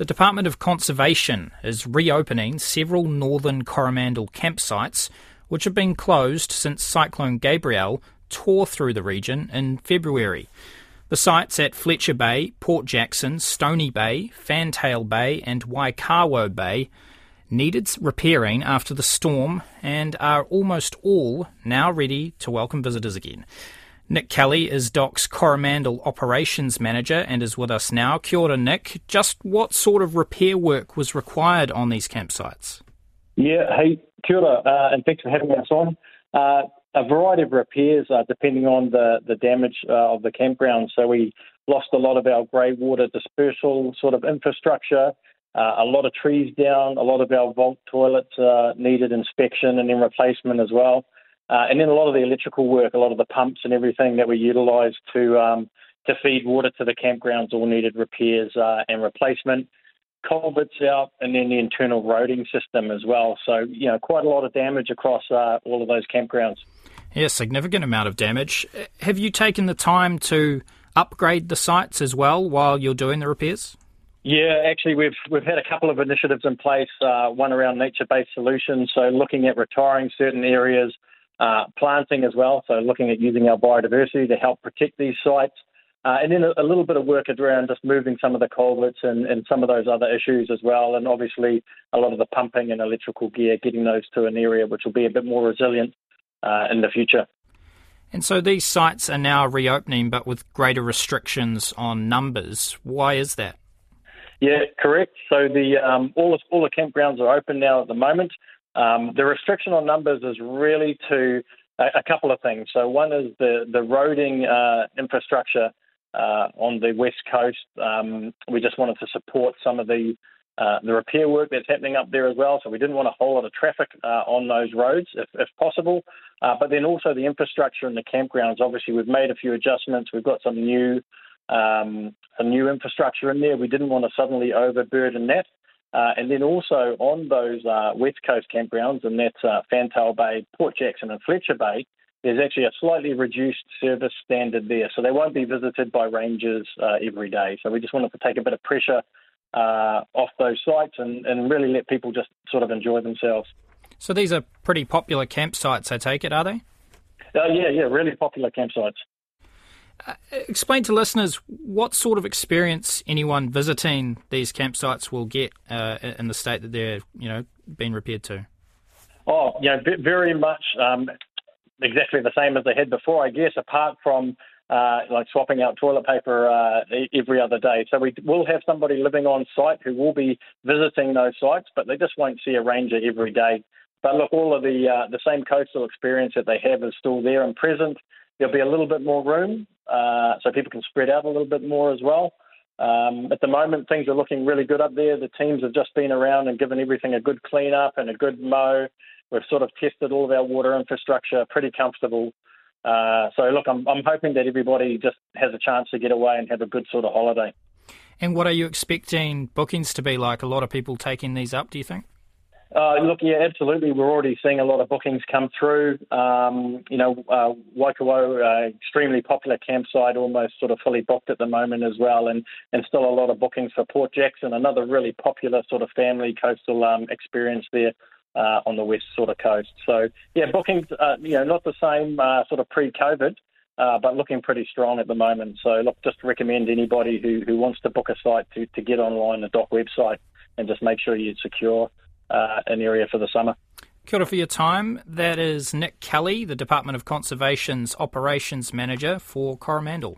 The Department of Conservation is reopening several northern Coromandel campsites which have been closed since Cyclone Gabrielle tore through the region in February. The sites at Fletcher Bay, Port Jackson, Stony Bay, Fantail Bay, and Waikawau Bay needed repairing after the storm and are almost all now ready to welcome visitors again. Nick Kelly is DOC's Coromandel Operations Manager and is with us now. Kia ora, Nick. Just what sort of repair work was required on these campsites? Yeah, hey, kia ora, uh, and thanks for having us on. Uh, a variety of repairs uh, depending on the, the damage uh, of the campground. So we lost a lot of our grey water dispersal sort of infrastructure, uh, a lot of trees down, a lot of our vault toilets uh, needed inspection and then replacement as well. Uh, and then a lot of the electrical work, a lot of the pumps and everything that we utilised to um, to feed water to the campgrounds all needed repairs uh, and replacement. Culverts out, and then the internal roading system as well. So you know, quite a lot of damage across uh, all of those campgrounds. Yeah, significant amount of damage. Have you taken the time to upgrade the sites as well while you're doing the repairs? Yeah, actually, we've we've had a couple of initiatives in place. Uh, one around nature-based solutions, so looking at retiring certain areas, uh, planting as well, so looking at using our biodiversity to help protect these sites. Uh, and then a, a, little bit of work around just moving some of the culverts and, and, some of those other issues as well. And obviously, a lot of the pumping and electrical gear, getting those to an area which will be a bit more resilient uh, in the future. And so these sites are now reopening, but with greater restrictions on numbers. Why is that? Yeah, correct. So the um, all the, all the campgrounds are open now at the moment. Um, the restriction on numbers is really to a, a, couple of things. So one is the the roading uh, infrastructure uh, on the west coast. Um, we just wanted to support some of the uh, the repair work that's happening up there as well. So we didn't want a whole lot of traffic uh, on those roads if, if possible. Uh, but then also the infrastructure and the campgrounds. Obviously, we've made a few adjustments. We've got some new um, some new infrastructure in there. We didn't want to suddenly overburden that. Uh, and then also on those uh, West Coast campgrounds, and that's uh, Fantail Bay, Port Jackson, and Fletcher Bay, there's actually a slightly reduced service standard there. So they won't be visited by rangers uh, every day. So we just wanted to take a bit of pressure uh, off those sites and, and really let people just sort of enjoy themselves. So these are pretty popular campsites, I take it, are they? Uh, yeah, yeah, really popular campsites. Explain to listeners what sort of experience anyone visiting these campsites will get uh, in the state that they're, you know, being repaired to. Oh, yeah, very much um, exactly the same as they had before, I guess, apart from uh, like swapping out toilet paper uh, every other day. So we will have somebody living on site who will be visiting those sites, but they just won't see a ranger every day. But look, all of the uh, the same coastal experience that they have is still there and present. There'll be a little bit more room, uh, so people can spread out a little bit more as well. Um, at the moment, things are looking really good up there. The teams have just been around and given everything a good clean up and a good mow. We've sort of tested all of our water infrastructure, pretty comfortable. Uh, so, look, I'm, I'm hoping that everybody just has a chance to get away and have a good sort of holiday. And what are you expecting bookings to be like? A lot of people taking these up, do you think? Uh, look, yeah, absolutely. We're already seeing a lot of bookings come through. Um, you know, uh, Waikawau, uh, extremely popular campsite, almost sort of fully booked at the moment as well, and, and still a lot of bookings for Port Jackson, another really popular sort of family coastal um, experience there. Uh, on the west sort of coast. So yeah, bookings, uh, you know, not the same uh, sort of pre-COVID, uh, but looking pretty strong at the moment. So look, just recommend anybody who, who wants to book a site to, to get online the DOC website and just make sure you secure uh, an area for the summer. Kia ora for your time. That is Nick Kelly, the Department of Conservation's Operations Manager for Coromandel.